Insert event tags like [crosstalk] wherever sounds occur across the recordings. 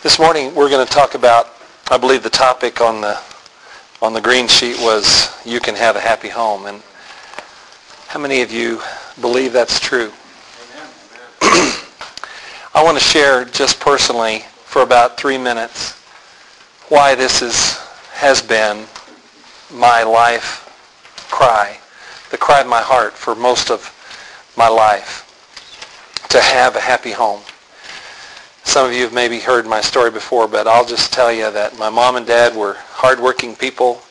This morning we're going to talk about, I believe the topic on the on the green sheet was you can have a happy home. And how many of you believe that's true? [clears throat] I want to share just personally for about three minutes why this is, has been my life cry, the cry of my heart for most of my life, to have a happy home. Some of you have maybe heard my story before, but I'll just tell you that my mom and dad were hardworking people,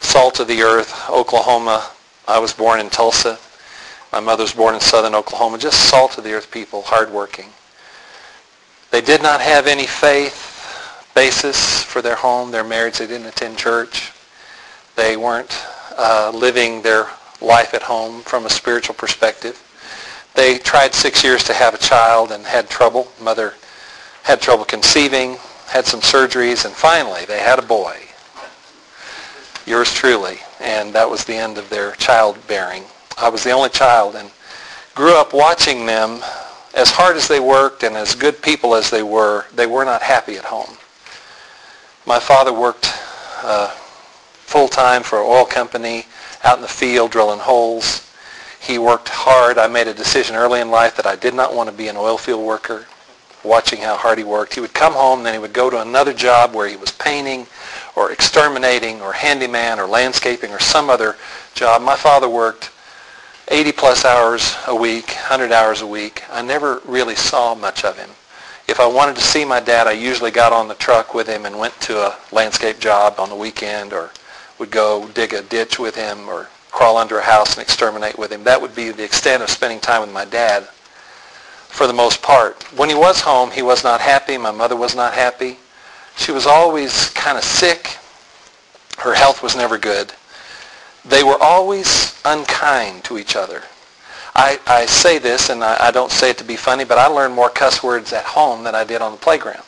salt of the earth, Oklahoma. I was born in Tulsa. My mother was born in southern Oklahoma. Just salt of the earth people, hardworking. They did not have any faith basis for their home, their marriage. They didn't attend church. They weren't uh, living their life at home from a spiritual perspective. They tried six years to have a child and had trouble. Mother had trouble conceiving, had some surgeries, and finally they had a boy. Yours truly. And that was the end of their childbearing. I was the only child and grew up watching them. As hard as they worked and as good people as they were, they were not happy at home. My father worked uh, full-time for an oil company out in the field drilling holes. He worked hard. I made a decision early in life that I did not want to be an oil field worker watching how hard he worked. He would come home, then he would go to another job where he was painting or exterminating or handyman or landscaping or some other job. My father worked 80 plus hours a week, 100 hours a week. I never really saw much of him. If I wanted to see my dad, I usually got on the truck with him and went to a landscape job on the weekend or would go dig a ditch with him or crawl under a house and exterminate with him. That would be the extent of spending time with my dad for the most part. When he was home, he was not happy. My mother was not happy. She was always kind of sick. Her health was never good. They were always unkind to each other. I, I say this, and I, I don't say it to be funny, but I learned more cuss words at home than I did on the playground.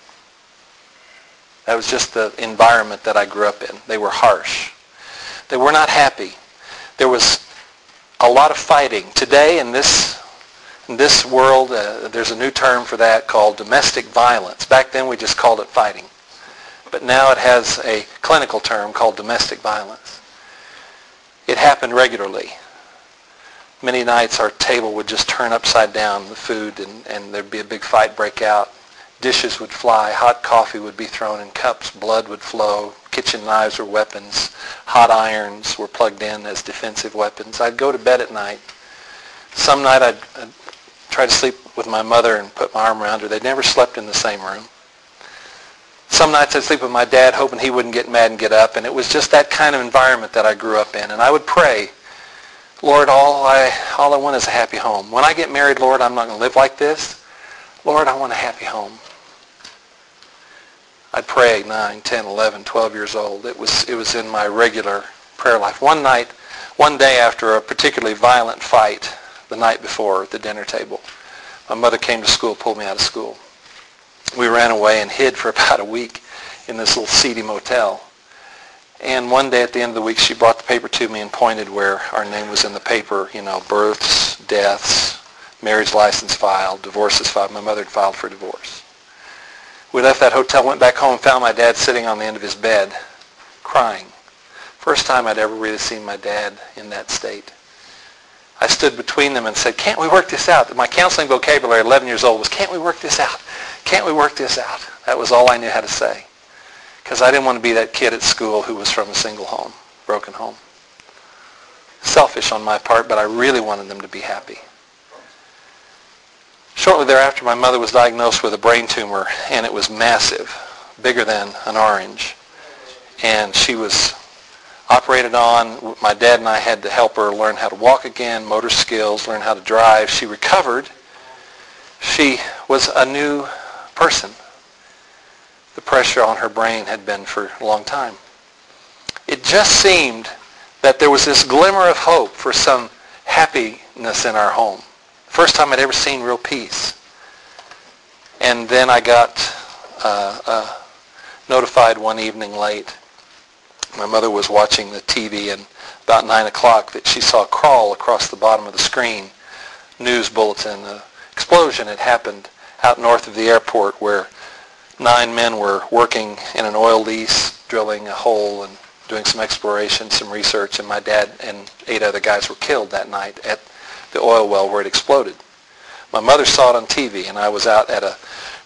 That was just the environment that I grew up in. They were harsh. They were not happy. There was a lot of fighting. Today, in this in this world, uh, there's a new term for that called domestic violence. Back then we just called it fighting. But now it has a clinical term called domestic violence. It happened regularly. Many nights our table would just turn upside down, the food, and, and there'd be a big fight break out. Dishes would fly, hot coffee would be thrown in cups, blood would flow, kitchen knives were weapons, hot irons were plugged in as defensive weapons. I'd go to bed at night. Some night I'd, I'd try to sleep with my mother and put my arm around her. They'd never slept in the same room. Some nights I'd sleep with my dad hoping he wouldn't get mad and get up. And it was just that kind of environment that I grew up in. And I would pray, Lord, all I, all I want is a happy home. When I get married, Lord, I'm not going to live like this. Lord, I want a happy home. I'd pray 9, 10, 11, 12 years old. It was, it was in my regular prayer life. One night, one day after a particularly violent fight, the night before at the dinner table. My mother came to school, pulled me out of school. We ran away and hid for [laughs] about a week in this little seedy motel. And one day at the end of the week, she brought the paper to me and pointed where our name was in the paper, you know, births, deaths, marriage license filed, divorces filed. My mother had filed for divorce. We left that hotel, went back home, found my dad sitting on the end of his bed, crying. First time I'd ever really seen my dad in that state. I stood between them and said, can't we work this out? My counseling vocabulary at 11 years old was, can't we work this out? Can't we work this out? That was all I knew how to say. Because I didn't want to be that kid at school who was from a single home, broken home. Selfish on my part, but I really wanted them to be happy. Shortly thereafter, my mother was diagnosed with a brain tumor, and it was massive, bigger than an orange. And she was operated on. My dad and I had to help her learn how to walk again, motor skills, learn how to drive. She recovered. She was a new person. The pressure on her brain had been for a long time. It just seemed that there was this glimmer of hope for some happiness in our home. First time I'd ever seen real peace. And then I got uh, uh, notified one evening late my mother was watching the TV and about 9 o'clock that she saw crawl across the bottom of the screen news bulletin. An explosion had happened out north of the airport where nine men were working in an oil lease, drilling a hole and doing some exploration, some research, and my dad and eight other guys were killed that night at the oil well where it exploded. My mother saw it on TV, and I was out at a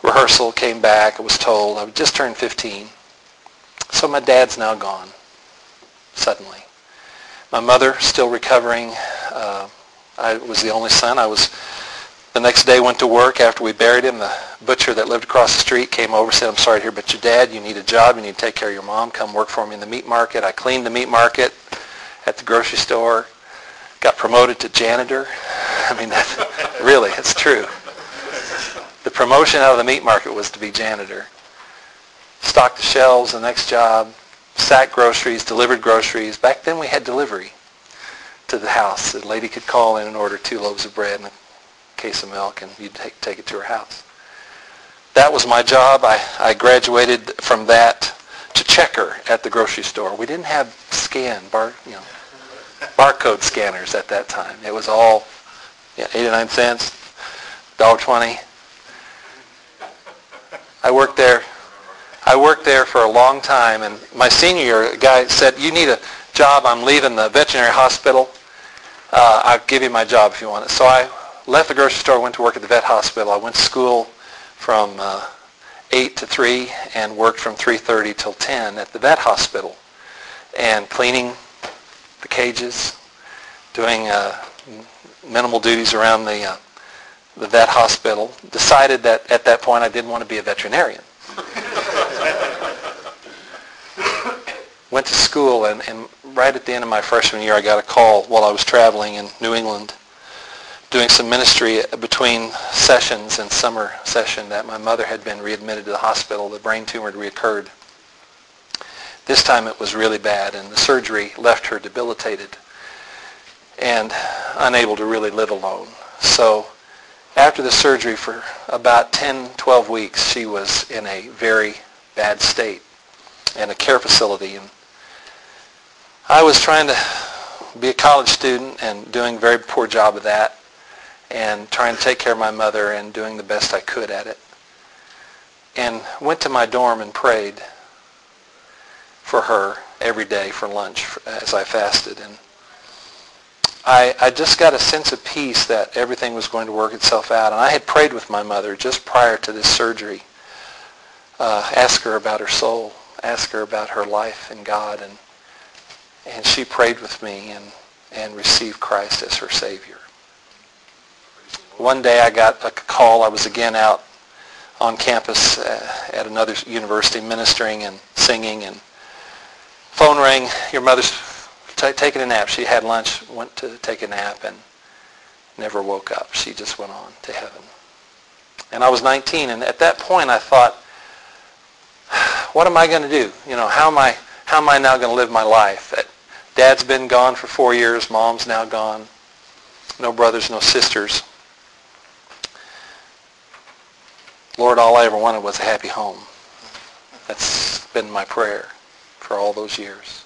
rehearsal, came back, I was told I would just turned 15. So my dad's now gone, suddenly. My mother still recovering. Uh, I was the only son. I was the next day went to work after we buried him. The butcher that lived across the street came over said, I'm sorry to hear but your dad. You need a job. You need to take care of your mom. Come work for me in the meat market. I cleaned the meat market at the grocery store. Got promoted to janitor. [laughs] I mean, that, really, it's true. The promotion out of the meat market was to be janitor. Stocked the shelves, the next job, sacked groceries, delivered groceries. Back then we had delivery to the house. The lady could call in and order two loaves of bread and a case of milk, and you'd take, take it to her house. That was my job. I, I graduated from that to checker at the grocery store. We didn't have scan, bar, you know, barcode scanners at that time. It was all yeah, 89 cents, $1.20. I worked there. I worked there for a long time, and my senior year, a guy said, you need a job. I'm leaving the veterinary hospital. Uh, I'll give you my job if you want it. So I left the grocery store, went to work at the vet hospital. I went to school from uh, 8 to 3 and worked from 3.30 till 10 at the vet hospital and cleaning the cages, doing uh, minimal duties around the, uh, the vet hospital. Decided that at that point I didn't want to be a veterinarian. Went to school and, and right at the end of my freshman year I got a call while I was traveling in New England doing some ministry between sessions and summer session that my mother had been readmitted to the hospital. The brain tumor had reoccurred. This time it was really bad, and the surgery left her debilitated and unable to really live alone. So after the surgery for about 10, 12 weeks, she was in a very bad state in a care facility. And I was trying to be a college student and doing a very poor job of that and trying to take care of my mother and doing the best I could at it. And went to my dorm and prayed for her every day for lunch as I fasted. And I, I just got a sense of peace that everything was going to work itself out. And I had prayed with my mother just prior to this surgery. Uh, ask her about her soul. Ask her about her life and God. And, and she prayed with me and, and received Christ as her Savior. One day I got a call. I was again out on campus uh, at another university ministering and singing and phone rang. Your mother's t- taking a nap. She had lunch, went to take a nap and never woke up. She just went on to heaven. And I was 19 and at that point I thought, [sighs] what am I going to do? You know, how am I, how am I now going to live my life? Dad's been gone for four years. Mom's now gone. No brothers, no sisters. Lord, all I ever wanted was a happy home. That's been my prayer for all those years.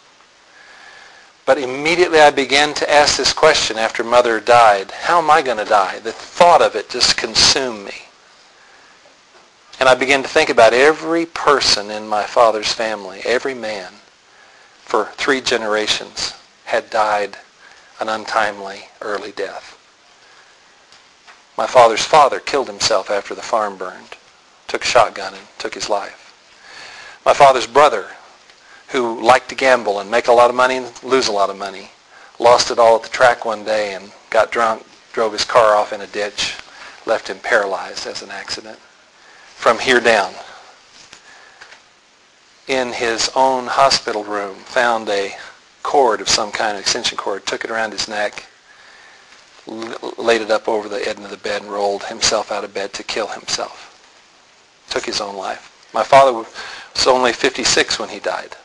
But immediately I began to ask this question after mother died. How am I going to die? The thought of it just consumed me. And I began to think about every person in my father's family, every man, for three generations had died an untimely early death. My father's father killed himself after the farm burned took a shotgun and took his life. My father's brother, who liked to gamble and make a lot of money and lose a lot of money, lost it all at the track one day and got drunk, drove his car off in a ditch, left him paralyzed as an accident. From here down, in his own hospital room, found a cord of some kind, of extension cord, took it around his neck, laid it up over the end of the bed and rolled himself out of bed to kill himself took his own life. My father was only 56 when he died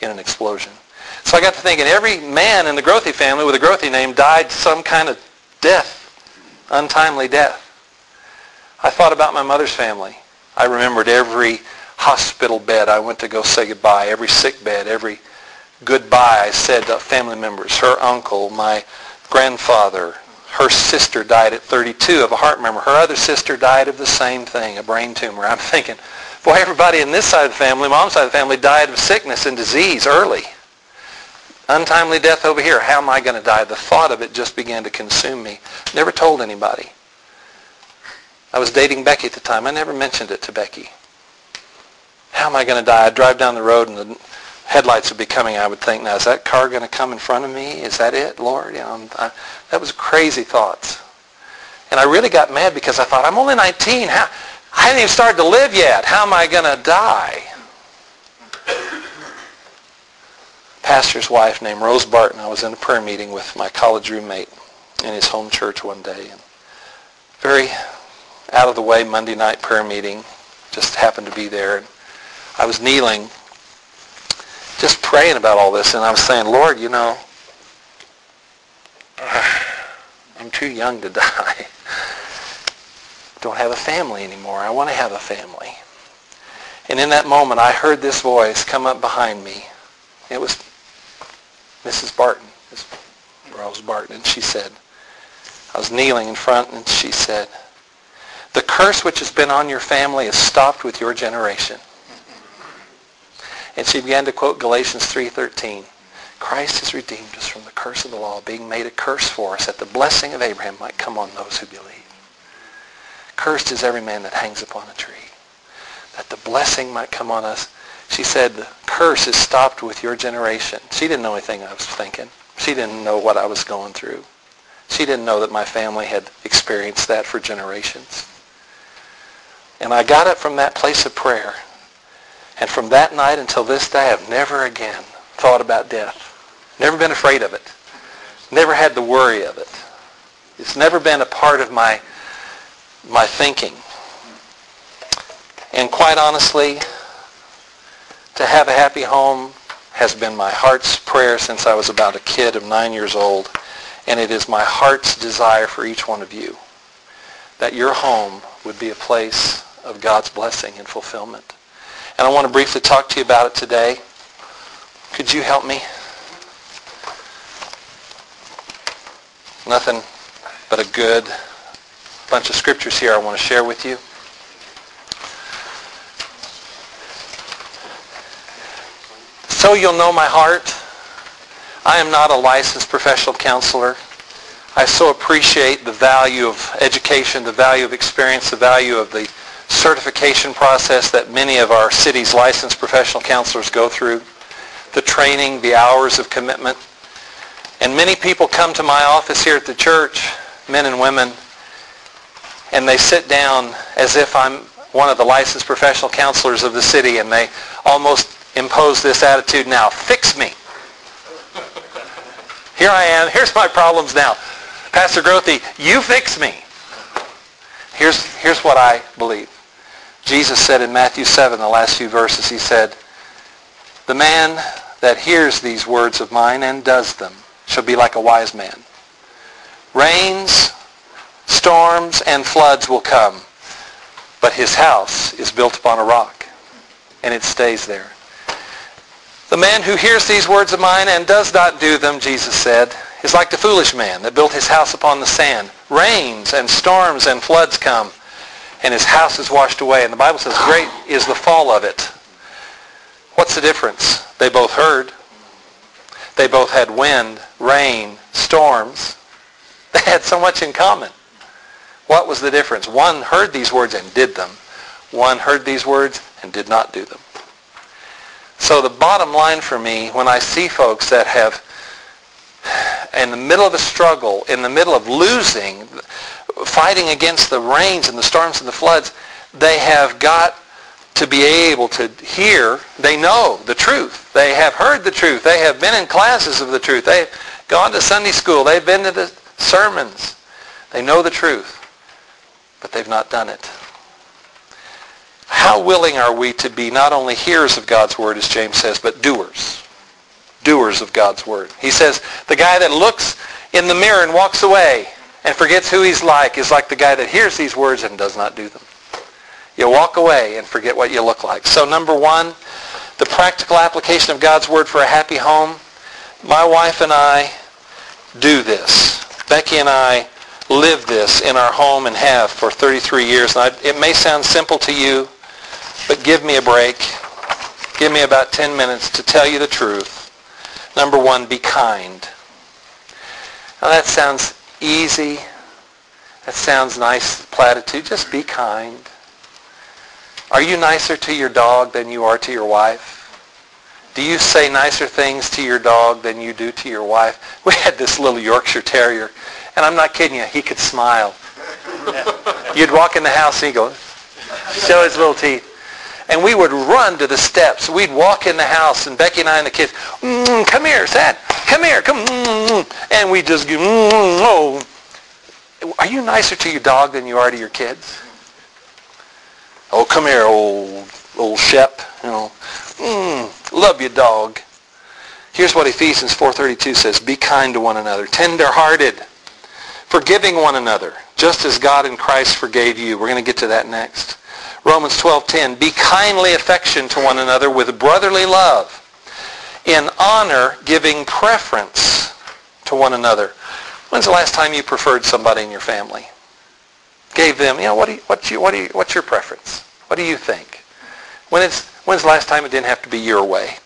in an explosion. So I got to thinking every man in the Grothe family with a Grothe name died some kind of death, untimely death. I thought about my mother's family. I remembered every hospital bed I went to go say goodbye, every sick bed, every goodbye I said to family members, her uncle, my grandfather, her sister died at 32 of a heart murmur. Her other sister died of the same thing, a brain tumor. I'm thinking, boy, everybody in this side of the family, mom's side of the family, died of sickness and disease early. Untimely death over here. How am I going to die? The thought of it just began to consume me. Never told anybody. I was dating Becky at the time. I never mentioned it to Becky. How am I going to die? I'd drive down the road and the headlights would be coming. I would think, now is that car going to come in front of me? Is that it, Lord? You know, I, that was crazy thoughts. And I really got mad because I thought, I'm only 19. How, I hadn't even started to live yet. How am I going to die? Pastor's wife named Rose Barton. I was in a prayer meeting with my college roommate in his home church one day. And very out of the way Monday night prayer meeting. Just happened to be there. And I was kneeling just praying about all this, and I was saying, Lord, you know, [sighs] I'm too young to [laughs] die. Don't have a family anymore. I want to have a family. And in that moment, I heard this voice come up behind me. It was Mrs. Barton. Rose Barton, and she said, I was kneeling in front, and she said, the curse which has been on your family is stopped with your generation. And she began to quote Galatians 3.13. Christ has redeemed us from the curse of the law, being made a curse for us, that the blessing of Abraham might come on those who believe. Cursed is every man that hangs upon a tree, that the blessing might come on us. She said, the curse is stopped with your generation. She didn't know anything I was thinking. She didn't know what I was going through. She didn't know that my family had experienced that for generations. And I got up from that place of prayer and from that night until this day, I've never again thought about death. Never been afraid of it. Never had the worry of it. It's never been a part of my, my thinking. And quite honestly, to have a happy home has been my heart's prayer since I was about a kid of nine years old. And it is my heart's desire for each one of you that your home would be a place of God's blessing and fulfillment. And I want to briefly talk to you about it today. Could you help me? Nothing but a good bunch of scriptures here I want to share with you. So you'll know my heart. I am not a licensed professional counselor. I so appreciate the value of education, the value of experience, the value of the certification process that many of our city's licensed professional counselors go through, the training, the hours of commitment. And many people come to my office here at the church, men and women, and they sit down as if I'm one of the licensed professional counselors of the city, and they almost impose this attitude now, fix me. [laughs] Here I am. Here's my problems now. Pastor Grothe, you fix me. Here's, here's what I believe. Jesus said in Matthew 7, the last few verses, he said, The man that hears these words of mine and does them shall be like a wise man. Rains, storms, and floods will come, but his house is built upon a rock, and it stays there. The man who hears these words of mine and does not do them, Jesus said, is like the foolish man that built his house upon the sand. Rains and storms and floods come, and his house is washed away. And the Bible says, great is the fall of it. What's the difference? They both heard. They both had wind, rain, storms. [laughs] They had so much in common. What was the difference? One heard these words and did them. One heard these words and did not do them. So the bottom line for me, when I see folks that have, [sighs] in the middle of a struggle, in the middle of losing, fighting against the rains and the storms and the floods, they have got to be able to hear. They know the truth. They have heard the truth. They have been in classes of the truth. They've gone to Sunday school. They've been to the sermons. They know the truth, but they've not done it. How willing are we to be not only hearers of God's word, as James says, but doers? Doers of God's word. He says, the guy that looks in the mirror and walks away and forgets who he's like is like the guy that hears these words and does not do them. You walk away and forget what you look like. So number one, the practical application of God's Word for a happy home. My wife and I do this. Becky and I live this in our home and have for 33 years. And I, it may sound simple to you, but give me a break. Give me about 10 minutes to tell you the truth. Number one, be kind. Now that sounds easy. That sounds nice platitude. Just be kind. Are you nicer to your dog than you are to your wife? Do you say nicer things to your dog than you do to your wife? We had this little Yorkshire Terrier, and I'm not kidding you, he could smile. You'd walk in the house and he'd go, show his little teeth. And we would run to the steps. We'd walk in the house, and Becky and I and the kids, mm, come here, Sad, come here, come, mm, and we just go, mm, oh. Are you nicer to your dog than you are to your kids? Oh, come here, old old Shep. You know, mm, love you, dog. Here's what Ephesians 4.32 says. Be kind to one another, tender-hearted, forgiving one another, just as God in Christ forgave you. We're going to get to that next. Romans 12:10, be kindly affection to one another with brotherly love, in honor giving preference to one another. When's the last time you preferred somebody in your family? Gave them, you know, what do you, what you, what do you, what's your preference? What do you think? When it's, when's the last time it didn't have to be your way?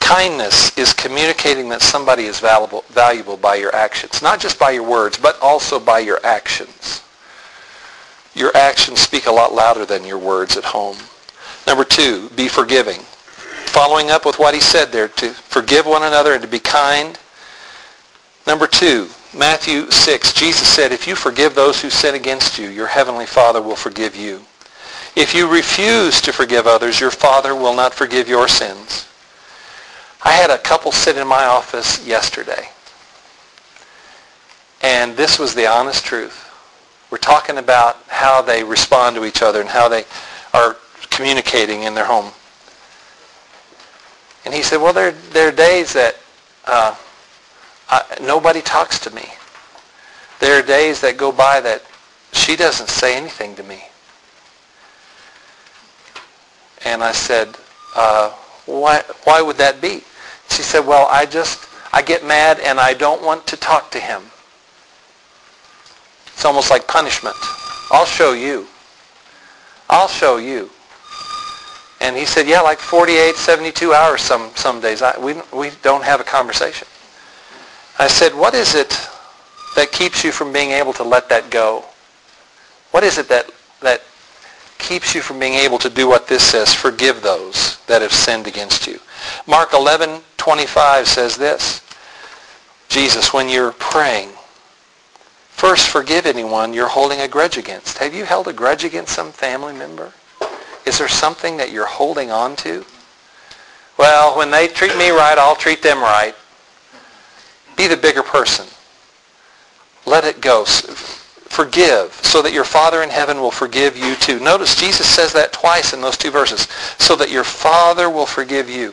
Kindness is communicating that somebody is valuable, valuable by your actions, not just by your words, but also by your actions. Your actions speak a lot louder than your words at home. Number two, be forgiving. Following up with what he said there, to forgive one another and to be kind. Number two, Matthew 6, Jesus said, if you forgive those who sin against you, your heavenly Father will forgive you. If you refuse to forgive others, your Father will not forgive your sins. I had a couple sit in my office yesterday. And this was the honest truth. We're talking about how they respond to each other and how they are communicating in their home. And he said, well, there, there are days that uh, I, nobody talks to me. There are days that go by that she doesn't say anything to me. And I said, uh, why, why would that be? She said, well, I just, I get mad and I don't want to talk to him. Almost like punishment. I'll show you. I'll show you. And he said, yeah, like 48, 72 hours some, some days. I, we, we don't have a conversation. I said, what is it that keeps you from being able to let that go? What is it that, that keeps you from being able to do what this says, forgive those that have sinned against you? Mark 11, 25 says this. Jesus, when you're praying, First, forgive anyone you're holding a grudge against. Have you held a grudge against some family member? Is there something that you're holding on to? Well, when they treat me right, I'll treat them right. Be the bigger person. Let it go. Forgive so that your Father in heaven will forgive you too. Notice Jesus says that twice in those two verses. So that your Father will forgive you.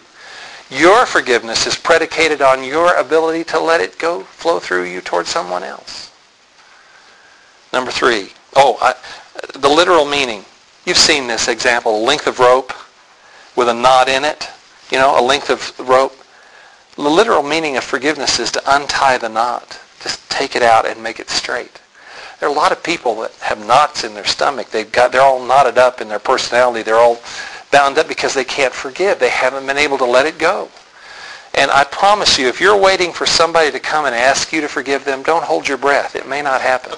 Your forgiveness is predicated on your ability to let it go, flow through you towards someone else. Number three, oh, I, the literal meaning. You've seen this example, a length of rope with a knot in it, you know, a length of rope. The literal meaning of forgiveness is to untie the knot. Just take it out and make it straight. There are a lot of people that have knots in their stomach. They've got, they're all knotted up in their personality. They're all bound up because they can't forgive. They haven't been able to let it go. And I promise you, if you're waiting for somebody to come and ask you to forgive them, don't hold your breath. It may not happen.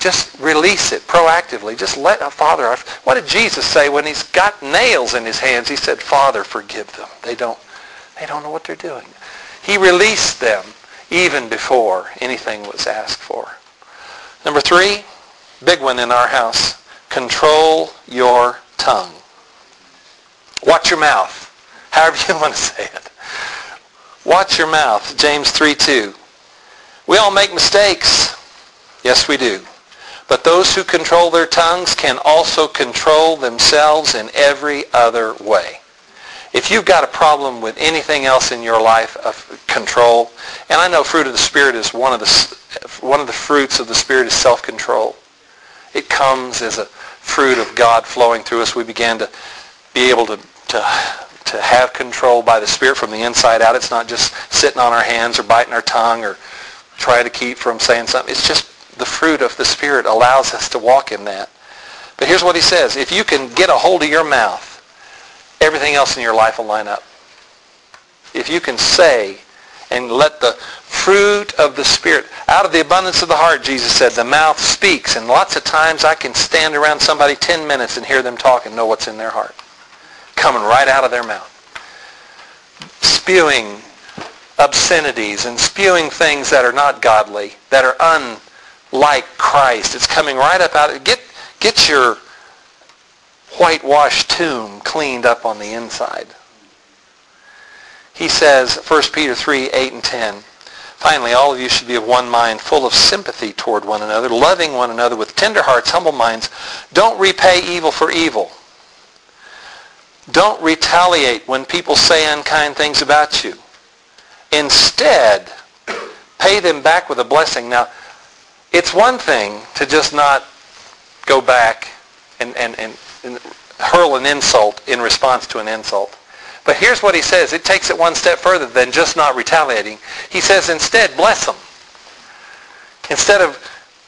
Just release it proactively. Just let a father. What did Jesus say when he's got nails in his hands? He said, Father, forgive them. They don't, they don't know what they're doing. He released them even before anything was asked for. Number three, big one in our house. Control your tongue. Watch your mouth. However you want to say it. Watch your mouth. James 3.2. We all make mistakes. Yes, we do. But those who control their tongues can also control themselves in every other way. If you've got a problem with anything else in your life of control, and I know fruit of the Spirit is one of the, one of the fruits of the Spirit is self-control. It comes as a fruit of God flowing through us. We begin to be able to, to, to have control by the Spirit from the inside out. It's not just sitting on our hands or biting our tongue or trying to keep from saying something. It's just the fruit of the Spirit allows us to walk in that. But here's what he says. If you can get a hold of your mouth, everything else in your life will line up. If you can say and let the fruit of the Spirit, out of the abundance of the heart, Jesus said, the mouth speaks. And lots of times I can stand around somebody 10 minutes and hear them talk and know what's in their heart. Coming right out of their mouth. Spewing obscenities and spewing things that are not godly, that are unlike Christ. It's coming right up out. Get, get your whitewashed tomb cleaned up on the inside. He says, 1 Peter 3, 8 and 10, Finally, all of you should be of one mind, full of sympathy toward one another, loving one another with tender hearts, humble minds. Don't repay evil for evil. Don't retaliate when people say unkind things about you. Instead, pay them back with a blessing. Now, it's one thing to just not go back and, and, and, and hurl an insult in response to an insult. But here's what he says. It takes it one step further than just not retaliating. He says instead, bless them. Instead of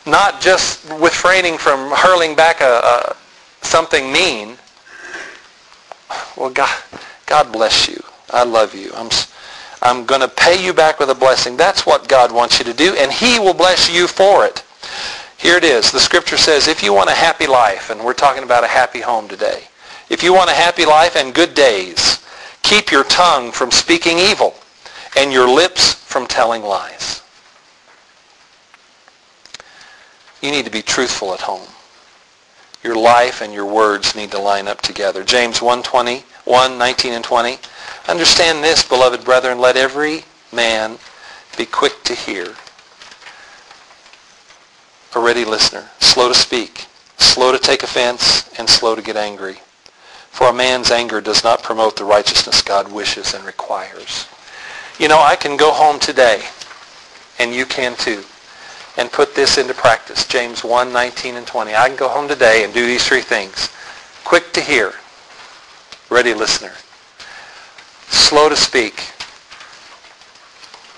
not just refraining from hurling back a, a something mean, well, God, God bless you. I love you. I'm, I'm going to pay you back with a blessing. That's what God wants you to do, and he will bless you for it. Here it is. The scripture says, if you want a happy life, and we're talking about a happy home today, if you want a happy life and good days, Keep your tongue from speaking evil and your lips from telling lies. You need to be truthful at home. Your life and your words need to line up together. James 1:20, 1, 19 and 20. Understand this, beloved brethren, let every man be quick to hear, a ready listener, slow to speak, slow to take offense, and slow to get angry. For a man's anger does not promote the righteousness God wishes and requires. You know, I can go home today, and you can too, and put this into practice. James 1, 19 and 20. I can go home today and do these three things. Quick to hear. Ready listener. Slow to speak.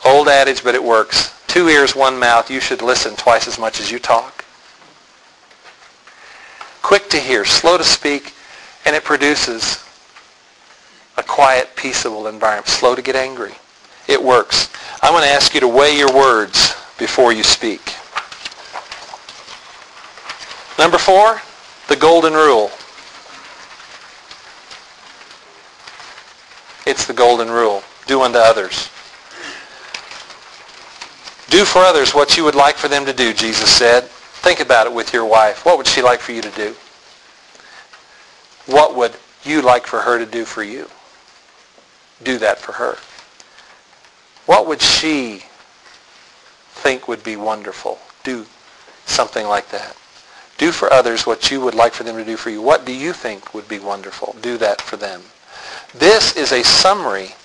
Old adage, but it works. Two ears, one mouth. You should listen twice as much as you talk. Quick to hear. Slow to speak and it produces a quiet, peaceable environment. Slow to get angry. It works. I'm going to ask you to weigh your words before you speak. Number four, the golden rule. It's the golden rule. Do unto others. Do for others what you would like for them to do, Jesus said. Think about it with your wife. What would she like for you to do? What would you like for her to do for you? Do that for her. What would she think would be wonderful? Do something like that. Do for others what you would like for them to do for you. What do you think would be wonderful? Do that for them. This is a summary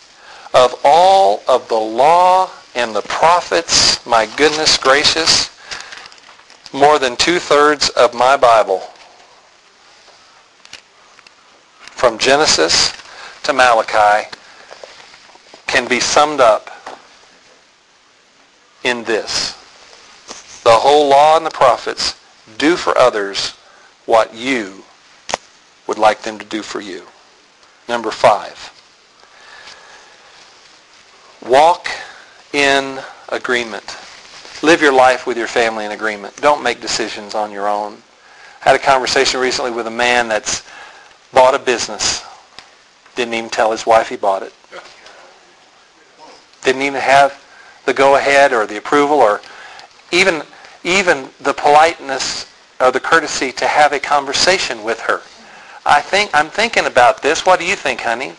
of all of the law and the prophets. My goodness gracious. More than two-thirds of my Bible from Genesis to Malachi can be summed up in this. The whole law and the prophets do for others what you would like them to do for you. Number five, walk in agreement. Live your life with your family in agreement. Don't make decisions on your own. I had a conversation recently with a man that's bought a business. Didn't even tell his wife he bought it. Didn't even have the go-ahead or the approval or even, even the politeness or the courtesy to have a conversation with her. I think, I'm thinking about this. What do you think, honey?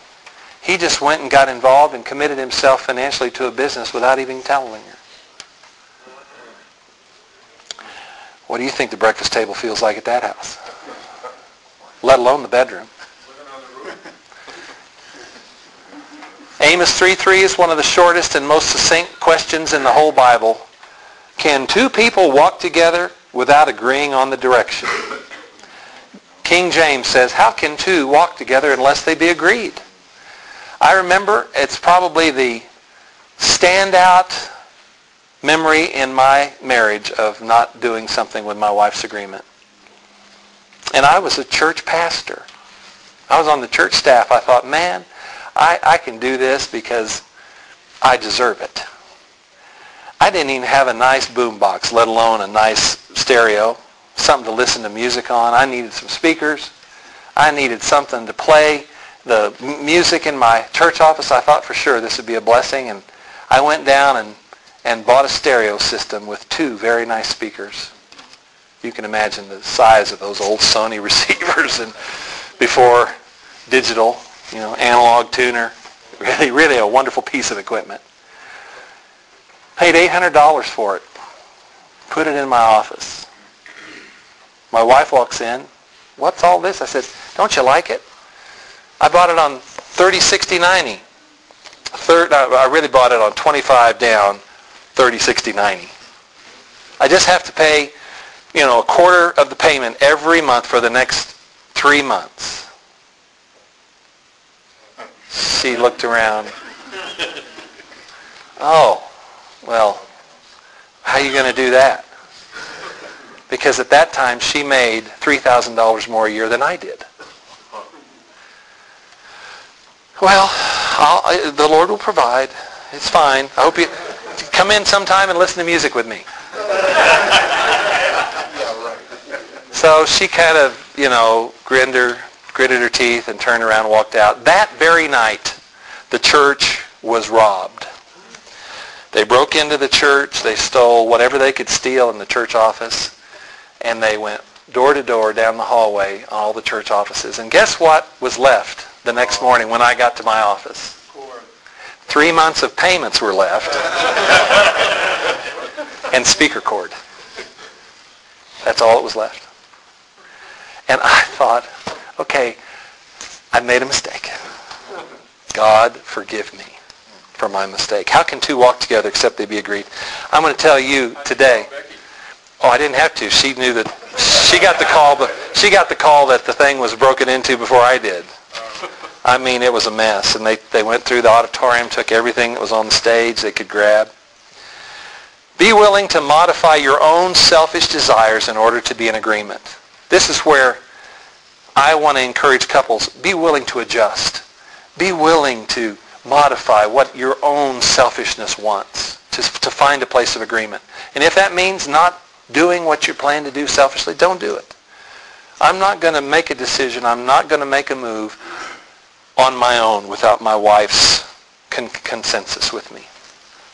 He just went and got involved and committed himself financially to a business without even telling her. What do you think the breakfast table feels like at that house? let alone the bedroom. Amos 3.3 is one of the shortest and most succinct questions in the whole Bible. Can two people walk together without agreeing on the direction? King James says, how can two walk together unless they be agreed? I remember it's probably the standout memory in my marriage of not doing something with my wife's agreement. And I was a church pastor. I was on the church staff. I thought, man, I, I can do this because I deserve it. I didn't even have a nice boom box, let alone a nice stereo, something to listen to music on. I needed some speakers. I needed something to play the music in my church office. I thought for sure this would be a blessing. And I went down and, and bought a stereo system with two very nice speakers. You can imagine the size of those old Sony [laughs] receivers and before digital, you know, analog tuner. [laughs] Really, really a wonderful piece of equipment. Paid $800 for it. Put it in my office. My wife walks in. What's all this? I said, don't you like it? I bought it on 30, 60, 90. Third, I really bought it on 25 down, 30, 60, 90. I just have to pay, you know, a quarter of the payment every month for the next three months. She looked around. [laughs] Oh, well, how are you going to do that? Because at that time, she made $3,000 more a year than I did. Well, I'll, the Lord will provide. It's fine. I hope you come in sometime and listen to music with me. so she kind of, you know, grinned her, gritted her teeth and turned around and walked out. That very night, the church was robbed. They broke into the church. They stole whatever they could steal in the church office. And they went door to door down the hallway, all the church offices. And guess what was left the next morning when I got to my office? Three months of payments were left. [laughs] and speaker cord. That's all that was left. And I thought, okay, I made a mistake. God, forgive me for my mistake. How can two walk together except they be agreed? I'm going to tell you today. Oh, I didn't have to. She knew that she got the call, but she got the call that the thing was broken into before I did. I mean, it was a mess, and they they went through the auditorium, took everything that was on the stage they could grab. Be willing to modify your own selfish desires in order to be in agreement. This is where I want to encourage couples. Be willing to adjust. Be willing to modify what your own selfishness wants to, to find a place of agreement. And if that means not doing what you plan to do selfishly, don't do it. I'm not going to make a decision. I'm not going to make a move on my own without my wife's con- consensus with me.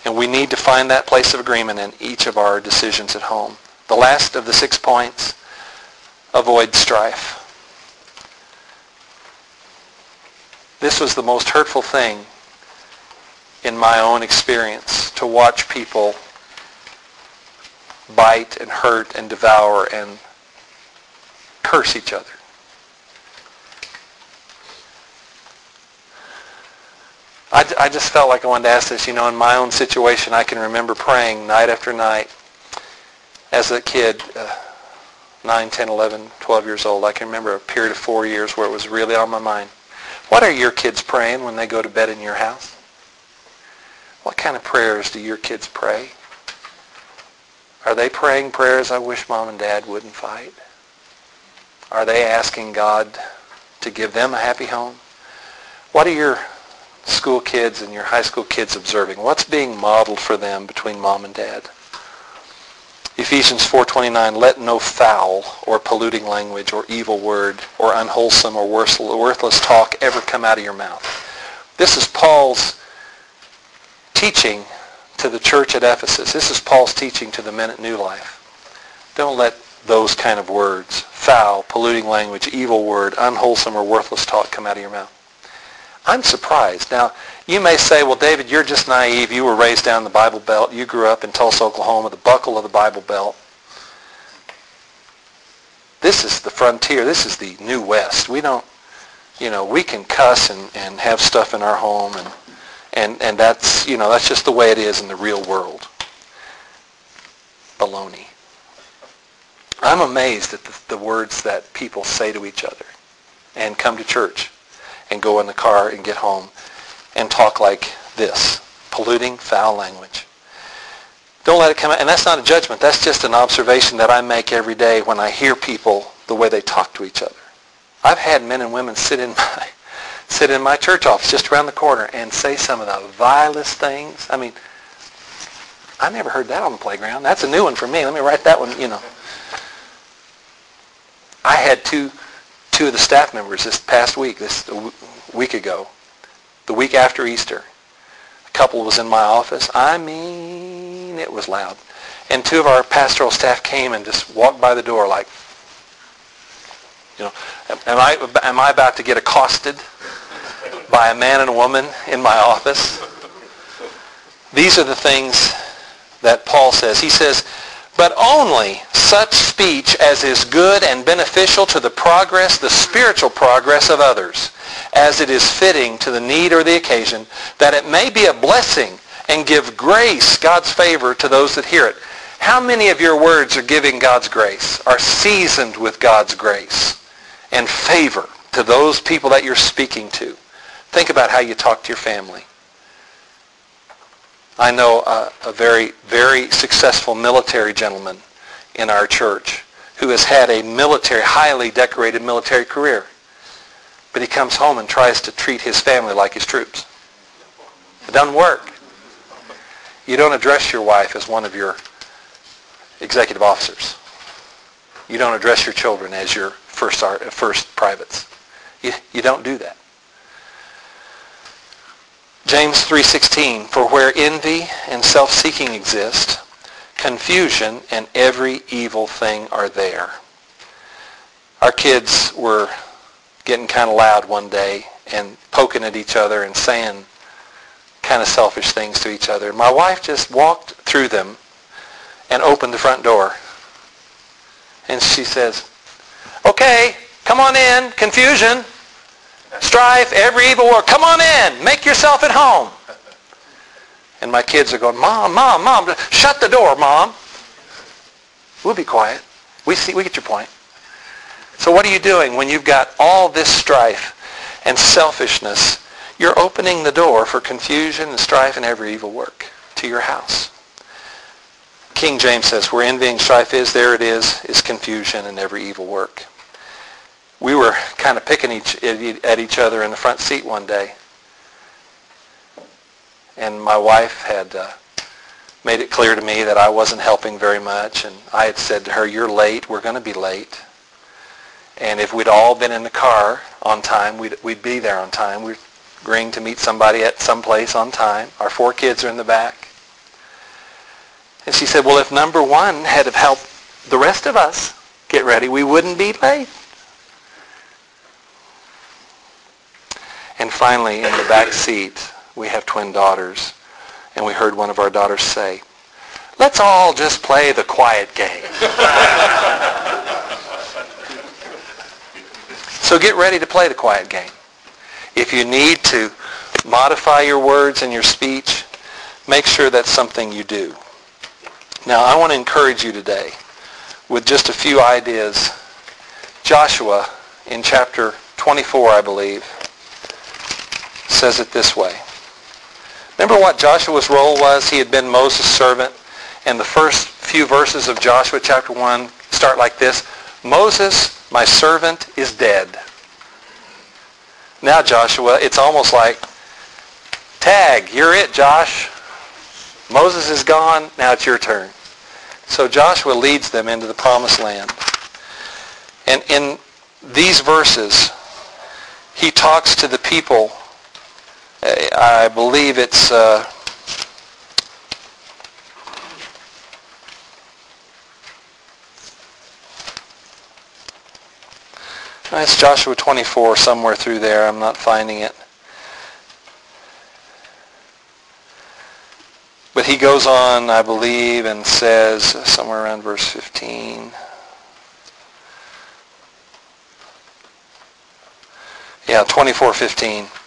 And we need to find that place of agreement in each of our decisions at home. The last of the six points, avoid strife. This was the most hurtful thing in my own experience to watch people bite and hurt and devour and curse each other. I, I just felt like I wanted to ask this. You know, in my own situation, I can remember praying night after night as a kid, uh, 9, 10, 11, 12 years old. I can remember a period of four years where it was really on my mind. What are your kids praying when they go to bed in your house? What kind of prayers do your kids pray? Are they praying prayers, I wish mom and dad wouldn't fight? Are they asking God to give them a happy home? What are your school kids and your high school kids observing? What's being modeled for them between mom and dad? Ephesians 4:29 let no foul or polluting language or evil word or unwholesome or worthless talk ever come out of your mouth. This is Paul's teaching to the church at Ephesus. This is Paul's teaching to the men at New Life. Don't let those kind of words, foul, polluting language, evil word, unwholesome or worthless talk come out of your mouth. I'm surprised. Now, you may say, well, David, you're just naive. You were raised down the Bible Belt. You grew up in Tulsa, Oklahoma, the buckle of the Bible Belt. This is the frontier. This is the New West. We don't, you know, we can cuss and, and have stuff in our home and and, and that's, you know, that's just the way it is in the real world. Baloney. I'm amazed at the, the words that people say to each other and come to church and go in the car and get home and talk like this, polluting, foul language. Don't let it come out. And that's not a judgment. That's just an observation that I make every day when I hear people the way they talk to each other. I've had men and women sit in [laughs] my sit in my church office just around the corner and say some of the vilest things. I mean, I never heard that on the playground. That's a new one for me. Let me write that one, you know. I had two two of the staff members this past week, this week ago, the week after Easter. A couple was in my office. I mean, it was loud. And two of our pastoral staff came and just walked by the door like, you know, am I am I about to get accosted by a man and a woman in my office? These are the things that Paul says. He says, but only such speech as is good and beneficial to the progress, the spiritual progress of others, as it is fitting to the need or the occasion, that it may be a blessing and give grace, God's favor, to those that hear it. How many of your words are giving God's grace, are seasoned with God's grace and favor to those people that you're speaking to? Think about how you talk to your family. I know a, a, very, very successful military gentleman in our church who has had a military, highly decorated military career. But he comes home and tries to treat his family like his troops. It doesn't work. You don't address your wife as one of your executive officers. You don't address your children as your first, first privates. You, you don't do that. James 3.16, for where envy and self-seeking exist, confusion and every evil thing are there. Our kids were getting kind of loud one day and poking at each other and saying kind of selfish things to each other. My wife just walked through them and opened the front door. And she says, okay, come on in, confusion strife, every evil work. Come on in. Make yourself at home. And my kids are going, Mom, Mom, Mom, shut the door, Mom. We'll be quiet. We see, we get your point. So what are you doing when you've got all this strife and selfishness? You're opening the door for confusion and strife and every evil work to your house. King James says, where envy and strife is, there it is, is confusion and every evil work we were kind of picking each, at each other in the front seat one day. And my wife had uh, made it clear to me that I wasn't helping very much. And I had said to her, you're late. We're going to be late. And if we'd all been in the car on time, we'd, we'd be there on time. We're agreeing to meet somebody at some place on time. Our four kids are in the back. And she said, well, if number one had have helped the rest of us get ready, we wouldn't be late. And finally, in the back seat, we have twin daughters. And we heard one of our daughters say, let's all just play the quiet game. so get ready to play the quiet game. If you need to modify your words and your speech, make sure that's something you do. Now, I want to encourage you today with just a few ideas. Joshua in chapter 24, I believe, says it this way. Remember what Joshua's role was? He had been Moses' servant. And the first few verses of Joshua chapter 1 start like this. Moses, my servant, is dead. Now, Joshua, it's almost like, tag, you're it, Josh. Moses is gone. Now it's your turn. So Joshua leads them into the promised land. And in these verses, he talks to the people I believe it's uh, It's Joshua 24, somewhere through there. I'm not finding it. But he goes on, I believe, and says, somewhere around verse 15. Yeah, 24:15.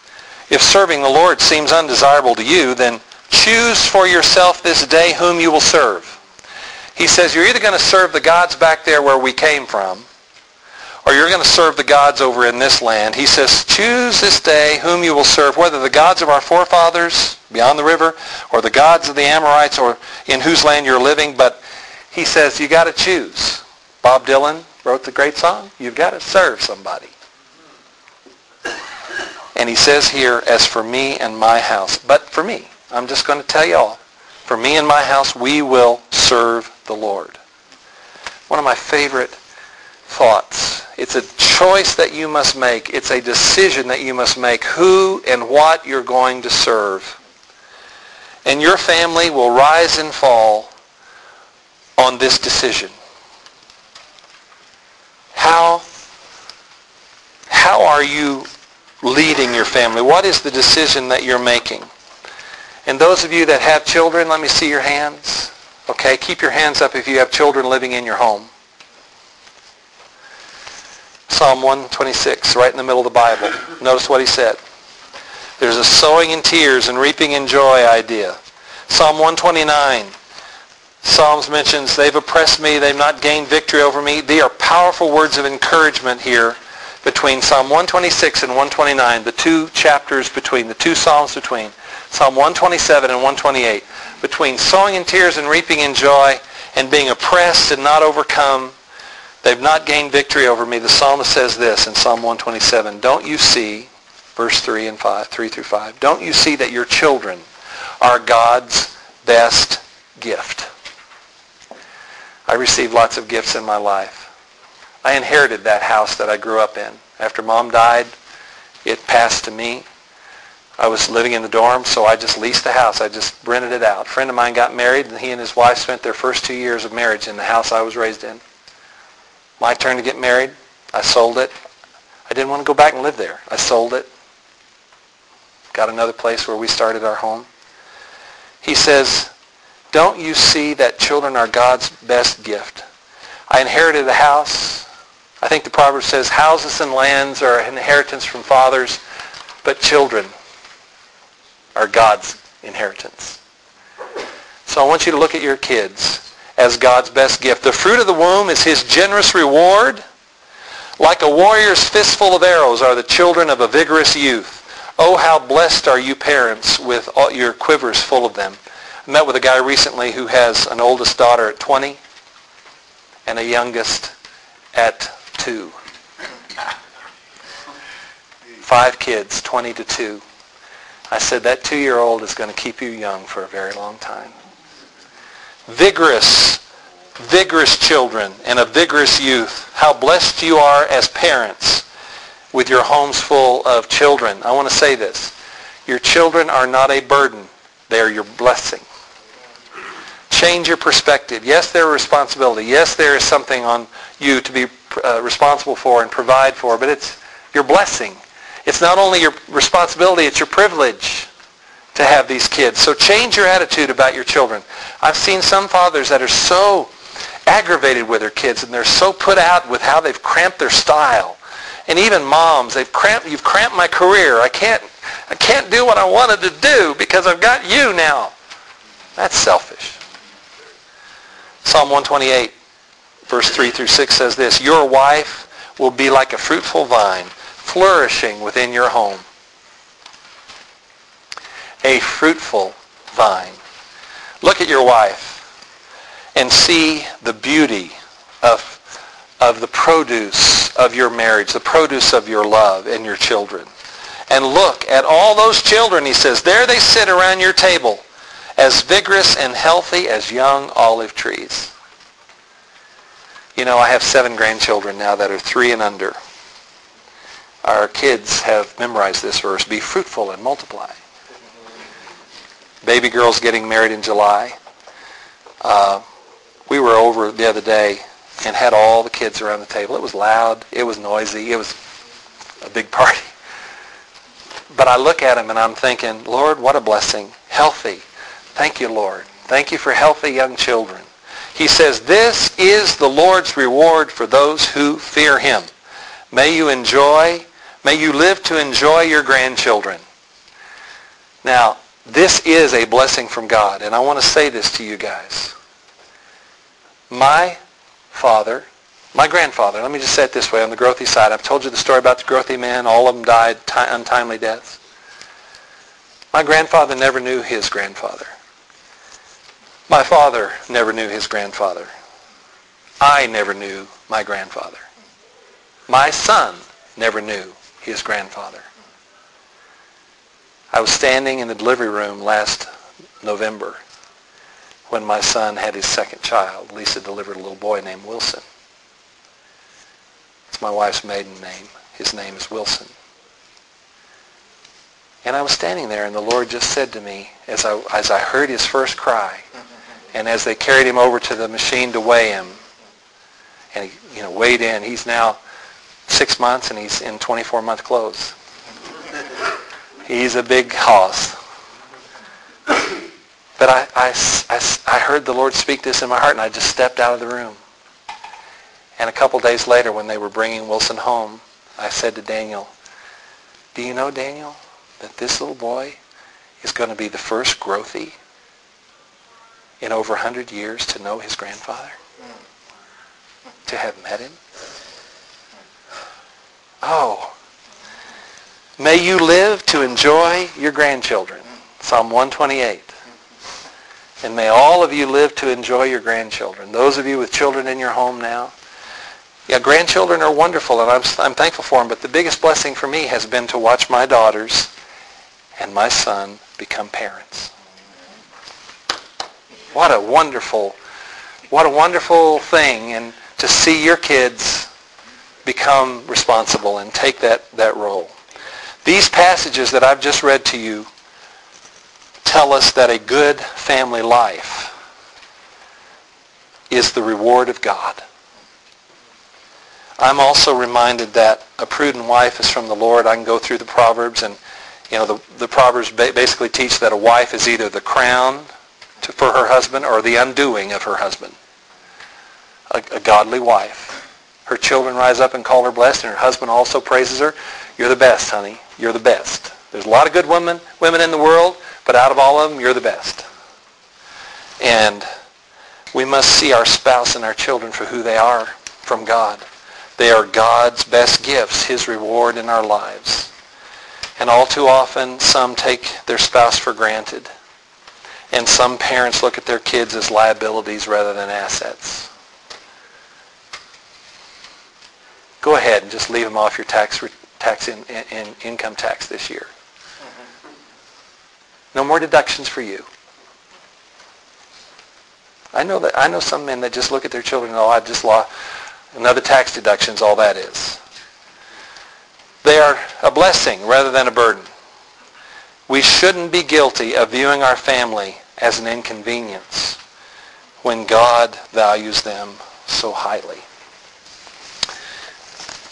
If serving the Lord seems undesirable to you, then choose for yourself this day whom you will serve. He says you're either going to serve the gods back there where we came from, or you're going to serve the gods over in this land. He says choose this day whom you will serve, whether the gods of our forefathers beyond the river, or the gods of the Amorites, or in whose land you're living. But he says you got to choose. Bob Dylan wrote the great song, you've got to serve somebody. And he says here, as for me and my house, but for me, I'm just going to tell you all, for me and my house, we will serve the Lord. One of my favorite thoughts. It's a choice that you must make. It's a decision that you must make who and what you're going to serve. And your family will rise and fall on this decision. How, how are you leading your family? What is the decision that you're making? And those of you that have children, let me see your hands. Okay, keep your hands up if you have children living in your home. Psalm 126, right in the middle of the Bible. Notice what he said. There's a sowing in tears and reaping in joy idea. Psalm 129. Psalms mentions, they've oppressed me, they've not gained victory over me. They are powerful words of encouragement here between Psalm 126 and 129, the two chapters between, the two Psalms between. Psalm 127 and 128. Between sowing in tears and reaping in joy and being oppressed and not overcome, they've not gained victory over me. The psalmist says this in Psalm 127, Don't you see, verse 3 and 5, 3 through 5, don't you see that your children are God's best gift? I received lots of gifts in my life. I inherited that house that I grew up in. After mom died, it passed to me. I was living in the dorm, so I just leased the house. I just rented it out. A friend of mine got married, and he and his wife spent their first two years of marriage in the house I was raised in. My turn to get married. I sold it. I didn't want to go back and live there. I sold it. Got another place where we started our home. He says, don't you see that children are God's best gift? I inherited a house. I think the proverb says houses and lands are an inheritance from fathers, but children are God's inheritance. So I want you to look at your kids as God's best gift. The fruit of the womb is his generous reward. Like a warrior's fistful of arrows are the children of a vigorous youth. Oh, how blessed are you parents with all your quivers full of them. I met with a guy recently who has an oldest daughter at 20 and a youngest at 2. Five kids, 20 to 2. I said, that two-year-old is going to keep you young for a very long time. Vigorous, vigorous children and a vigorous youth. How blessed you are as parents with your homes full of children. I want to say this. Your children are not a burden. They are your blessing. Change your perspective. Yes, they're a responsibility. Yes, there is something on you to be uh, responsible for and provide for, but it's your blessing. It's not only your responsibility, it's your privilege to have these kids. So change your attitude about your children. I've seen some fathers that are so aggravated with their kids and they're so put out with how they've cramped their style. And even moms, they've cramped, you've cramped my career. I can't, I can't do what I wanted to do because I've got you now. That's selfish. Psalm 128, verse 3 through 6 says this, Your wife will be like a fruitful vine, flourishing within your home. A fruitful vine. Look at your wife and see the beauty of, of the produce of your marriage, the produce of your love and your children. And look at all those children, he says, there they sit around your table as vigorous and healthy as young olive trees. You know, I have seven grandchildren now that are three and under. Our kids have memorized this verse, be fruitful and multiply. Baby girl's getting married in July. Uh, we were over the other day and had all the kids around the table. It was loud. It was noisy. It was a big [laughs] party. But I look at them and I'm thinking, Lord, what a blessing. Healthy, Thank you, Lord. Thank you for healthy young children. He says, this is the Lord's reward for those who fear him. May you enjoy, may you live to enjoy your grandchildren. Now, this is a blessing from God, and I want to say this to you guys. My father, my grandfather, let me just say it this way, on the growthy side, I've told you the story about the growthy man. All of them died untimely deaths. My grandfather never knew his grandfather. My father never knew his grandfather. I never knew my grandfather. My son never knew his grandfather. I was standing in the delivery room last November when my son had his second child. Lisa delivered a little boy named Wilson. It's my wife's maiden name. His name is Wilson. And I was standing there, and the Lord just said to me, as I, as I heard his first cry, and as they carried him over to the machine to weigh him, and he, you know, weighed in, he's now six months, and he's in 24-month clothes. He's a big hoss. But I, I, I, I heard the Lord speak this in my heart, and I just stepped out of the room. And a couple days later, when they were bringing Wilson home, I said to Daniel, do you know, Daniel, that this little boy is going to be the first growthy in over 100 years to know his grandfather? To have met him? Oh, may you live to enjoy your grandchildren. Psalm 128. And may all of you live to enjoy your grandchildren. Those of you with children in your home now, yeah, grandchildren are wonderful, and I'm, I'm thankful for them, but the biggest blessing for me has been to watch my daughters and my son become parents. What a wonderful, what a wonderful thing and to see your kids become responsible and take that, that role. These passages that I've just read to you tell us that a good family life is the reward of God. I'm also reminded that a prudent wife is from the Lord. I can go through the Proverbs and you know, the, the Proverbs basically teach that a wife is either the crown to, for her husband or the undoing of her husband. A, a godly wife. Her children rise up and call her blessed, and her husband also praises her. You're the best, honey. You're the best. There's a lot of good women, women in the world, but out of all of them, you're the best. And we must see our spouse and our children for who they are from God. They are God's best gifts, his reward in our lives. And all too often, some take their spouse for granted. And some parents look at their kids as liabilities rather than assets. Go ahead and just leave them off your tax, tax in, in, income tax this year. Mm-hmm. No more deductions for you. I know that I know some men that just look at their children and oh I just lost another tax deduction's all that is. They are a blessing rather than a burden. We shouldn't be guilty of viewing our family as an inconvenience when God values them so highly.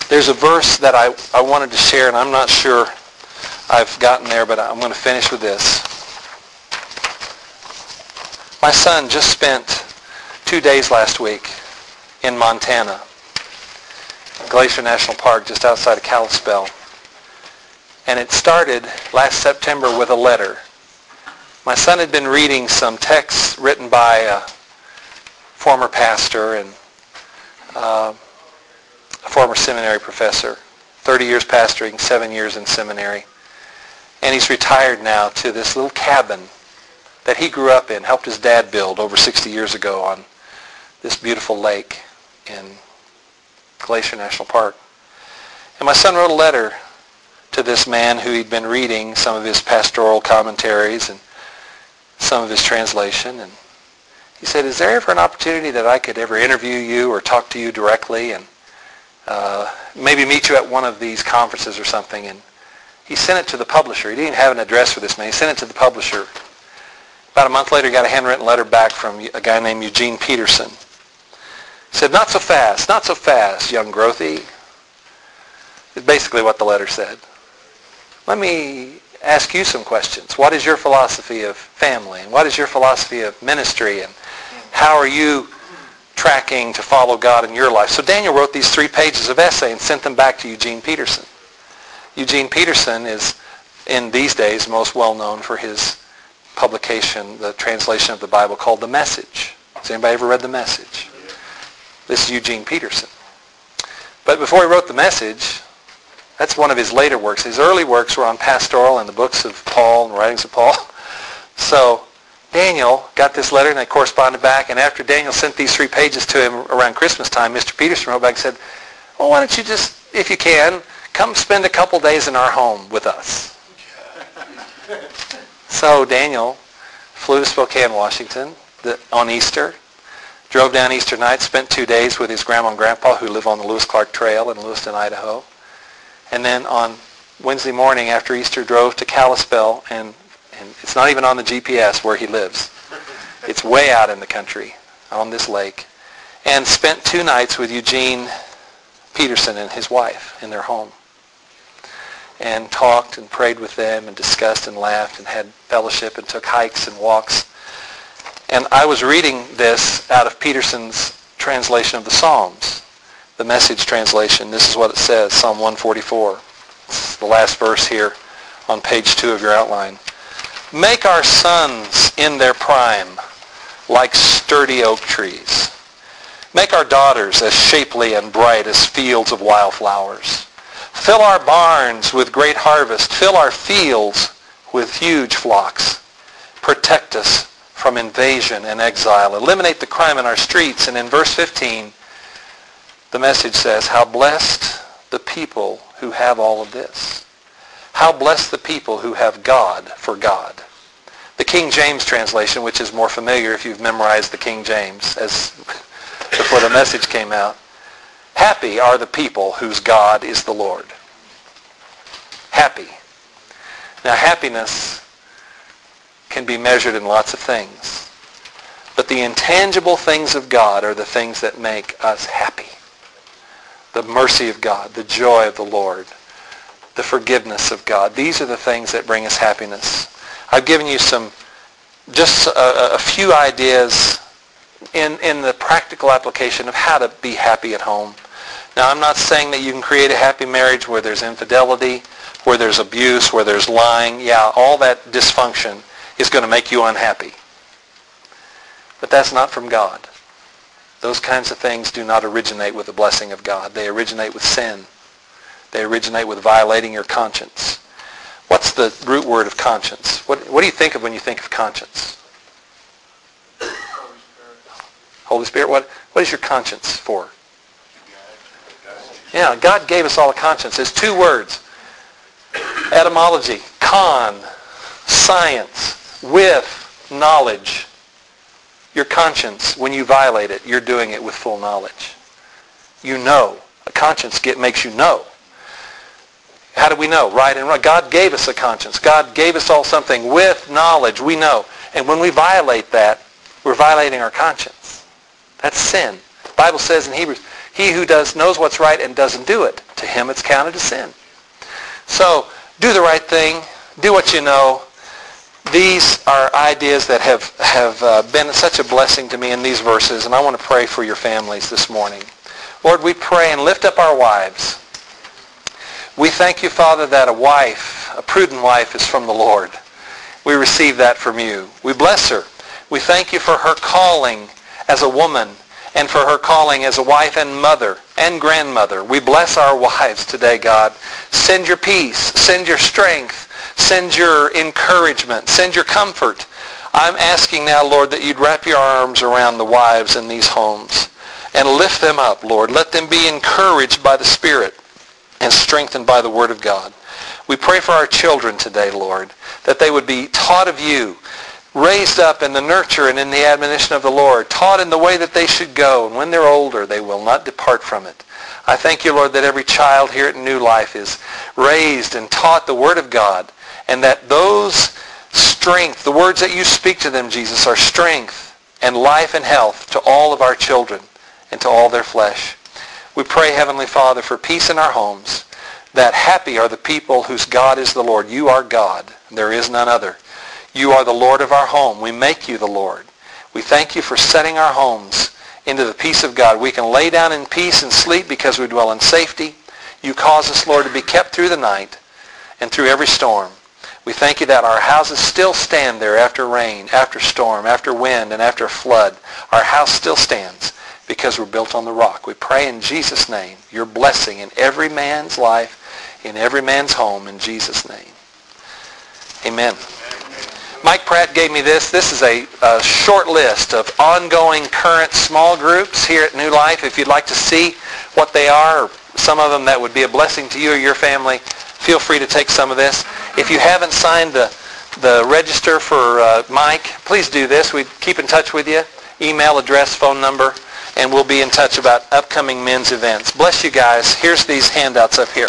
There's a verse that I, I wanted to share, and I'm not sure I've gotten there, but I'm going to finish with this. My son just spent two days last week in Montana Glacier National Park just outside of Kalispell. And it started last September with a letter. My son had been reading some texts written by a former pastor and uh, a former seminary professor, 30 years pastoring, seven years in seminary. And he's retired now to this little cabin that he grew up in, helped his dad build over 60 years ago on this beautiful lake in Glacier National Park. And my son wrote a letter to this man who he'd been reading some of his pastoral commentaries and some of his translation. And he said, is there ever an opportunity that I could ever interview you or talk to you directly and uh, maybe meet you at one of these conferences or something? And he sent it to the publisher. He didn't have an address for this man. He sent it to the publisher. About a month later, he got a handwritten letter back from a guy named Eugene Peterson. He said, not so fast, not so fast, young growthy. It's basically what the letter said. Let me ask you some questions. What is your philosophy of family? And what is your philosophy of ministry? And how are you tracking to follow God in your life? So Daniel wrote these three pages of essay and sent them back to Eugene Peterson. Eugene Peterson is, in these days, most well known for his publication, the translation of the Bible called The Message. Has anybody ever read The Message? This is Eugene Peterson. But before he wrote the message, That's one of his later works. His early works were on pastoral and the books of Paul and writings of Paul. [laughs] So Daniel got this letter and they corresponded back. And after Daniel sent these three pages to him around Christmas time, Mr. Peterson wrote back and said, well, why don't you just, if you can, come spend a couple days in our home with us. [laughs] so Daniel flew to Spokane, Washington on Easter, drove down Easter night, spent two days with his grandma and grandpa who live on the Lewis Clark Trail in Lewiston, Idaho. And then on Wednesday morning after Easter drove to Kalispell and, and it's not even on the GPS where he lives. It's way out in the country on this lake. And spent two nights with Eugene Peterson and his wife in their home. And talked and prayed with them and discussed and laughed and had fellowship and took hikes and walks. And I was reading this out of Peterson's translation of the Psalms the message translation. This is what it says, Psalm 144. the last verse here on page 2 of your outline. Make our sons in their prime like sturdy oak trees. Make our daughters as shapely and bright as fields of wildflowers. Fill our barns with great harvest. Fill our fields with huge flocks. Protect us from invasion and exile. Eliminate the crime in our streets. And in verse 15, the message says, how blessed the people who have all of this. How blessed the people who have God for God. The King James translation, which is more familiar if you've memorized the King James as [laughs] before the message came out. Happy are the people whose God is the Lord. Happy. Now happiness can be measured in lots of things. But the intangible things of God are the things that make us happy the mercy of God, the joy of the Lord, the forgiveness of God. These are the things that bring us happiness. I've given you some, just a, a few ideas in, in the practical application of how to be happy at home. Now, I'm not saying that you can create a happy marriage where there's infidelity, where there's abuse, where there's lying. Yeah, all that dysfunction is going to make you unhappy. But that's not from God. Those kinds of things do not originate with the blessing of God. They originate with sin. They originate with violating your conscience. What's the root word of conscience? What, what do you think of when you think of conscience? Holy Spirit, Holy Spirit, what, what is your conscience for? Yeah, God gave us all a conscience. It's two words. Etymology, con, science, with, knowledge your conscience, when you violate it, you're doing it with full knowledge. You know. A conscience get, makes you know. How do we know? Right and wrong. God gave us a conscience. God gave us all something with knowledge. We know. And when we violate that, we're violating our conscience. That's sin. The Bible says in Hebrews, he who does knows what's right and doesn't do it, to him it's counted as sin. So do the right thing. Do what you know these are ideas that have, have uh, been such a blessing to me in these verses, and I want to pray for your families this morning. Lord, we pray and lift up our wives. We thank you, Father, that a wife, a prudent wife, is from the Lord. We receive that from you. We bless her. We thank you for her calling as a woman and for her calling as a wife and mother and grandmother. We bless our wives today, God. Send your peace. Send your strength. Send your encouragement. Send your comfort. I'm asking now, Lord, that you'd wrap your arms around the wives in these homes and lift them up, Lord. Let them be encouraged by the Spirit and strengthened by the Word of God. We pray for our children today, Lord, that they would be taught of you, raised up in the nurture and in the admonition of the Lord, taught in the way that they should go, and when they're older, they will not depart from it. I thank you, Lord, that every child here at New Life is raised and taught the Word of God and that those strength, the words that you speak to them, Jesus, are strength and life and health to all of our children and to all their flesh. We pray, Heavenly Father, for peace in our homes, that happy are the people whose God is the Lord. You are God. There is none other. You are the Lord of our home. We make you the Lord. We thank you for setting our homes into the peace of God. We can lay down in peace and sleep because we dwell in safety. You cause us, Lord, to be kept through the night and through every storm. We thank you that our houses still stand there after rain, after storm, after wind, and after flood. Our house still stands because we're built on the rock. We pray in Jesus' name your blessing in every man's life in every man's home in Jesus' name. Amen. Mike Pratt gave me this. This is a, a, short list of ongoing current small groups here at New Life. If you'd like to see what they are, some of them that would be a blessing to you or your family, feel free to take some of this. If you haven't signed the, the register for uh, Mike, please do this. We keep in touch with you. Email address, phone number, and we'll be in touch about upcoming men's events. Bless you guys. Here's these handouts up here.